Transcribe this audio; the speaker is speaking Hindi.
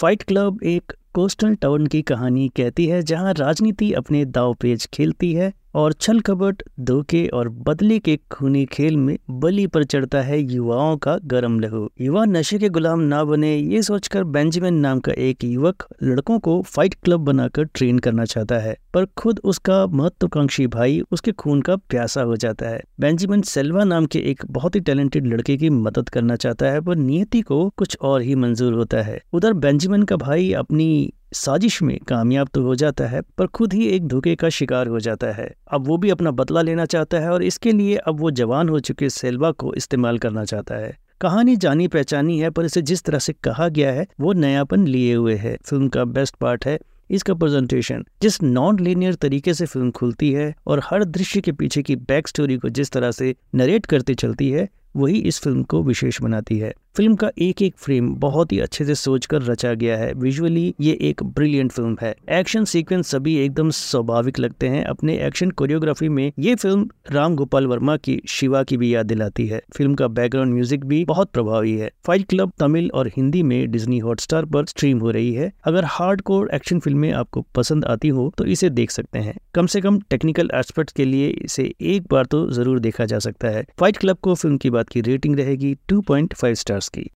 फाइट क्लब एक कोस्टल टाउन की कहानी कहती है, जहाँ राजनीति अपने दाव पेज खेलती है। और छल कपट धोखे और बदले के खूनी खेल में बलि पर चढ़ता है युवाओं का गर्म लहू। युवा नशे के गुलाम ना बने, ये सोचकर बेंजामिन नाम का एक युवक लड़कों को फाइट क्लब बनाकर ट्रेन करना चाहता है, पर खुद उसका महत्वाकांक्षी भाई उसके खून का प्यासा हो जाता है। बेंजामिन सेल्वा नाम के एक बहुत ही टैलेंटेड लड़के की मदद करना चाहता है, पर नियति को कुछ और ही मंजूर होता है। उधर बेंजामिन का भाई अपनी साजिश में कामयाब तो हो जाता है, पर खुद ही एक धोखे का शिकार हो जाता है। अब वो भी अपना बदला लेना चाहता है और इसके लिए अब वो जवान हो चुके सेल्वा को इस्तेमाल करना चाहता है। कहानी जानी पहचानी है, पर इसे जिस तरह से कहा गया है, वो नयापन लिए हुए है। फ़िल्म का बेस्ट पार्ट है इसका प्रेजेंटेशन जिस नॉन लीनियर तरीके से फ़िल्म खुलती है और हर दृश्य के पीछे की बैक स्टोरी को जिस तरह से नरेट करती चलती है, वही इस फ़िल्म को विशेष बनाती है। फ़िल्म का एक एक फ्रेम बहुत ही अच्छे से सोचकर रचा गया है। विजुअली ये एक ब्रिलियंट फ़िल्म है। एक्शन सीक्वेंस सभी एकदम स्वाभाविक लगते हैं। अपने एक्शन कोरियोग्राफी में ये फ़िल्म राम गोपाल वर्मा की, शिवा की भी याद दिलाती है। फ़िल्म का बैकग्राउंड म्यूज़िक भी बहुत प्रभावी है। फाइट क्लब तमिल और हिंदी में डिज्नी हॉटस्टार पर स्ट्रीम हो रही है। अगर हार्ड एक्शन फ़िल्में आपको पसंद आती हो तो इसे देख सकते हैं। कम से कम टेक्निकल एस्पेक्ट के लिए इसे एक बार तो ज़रूर देखा जा सकता है। फाइट क्लब को फ़िल्म की बात की रेटिंग रहेगी टू स्टार्स की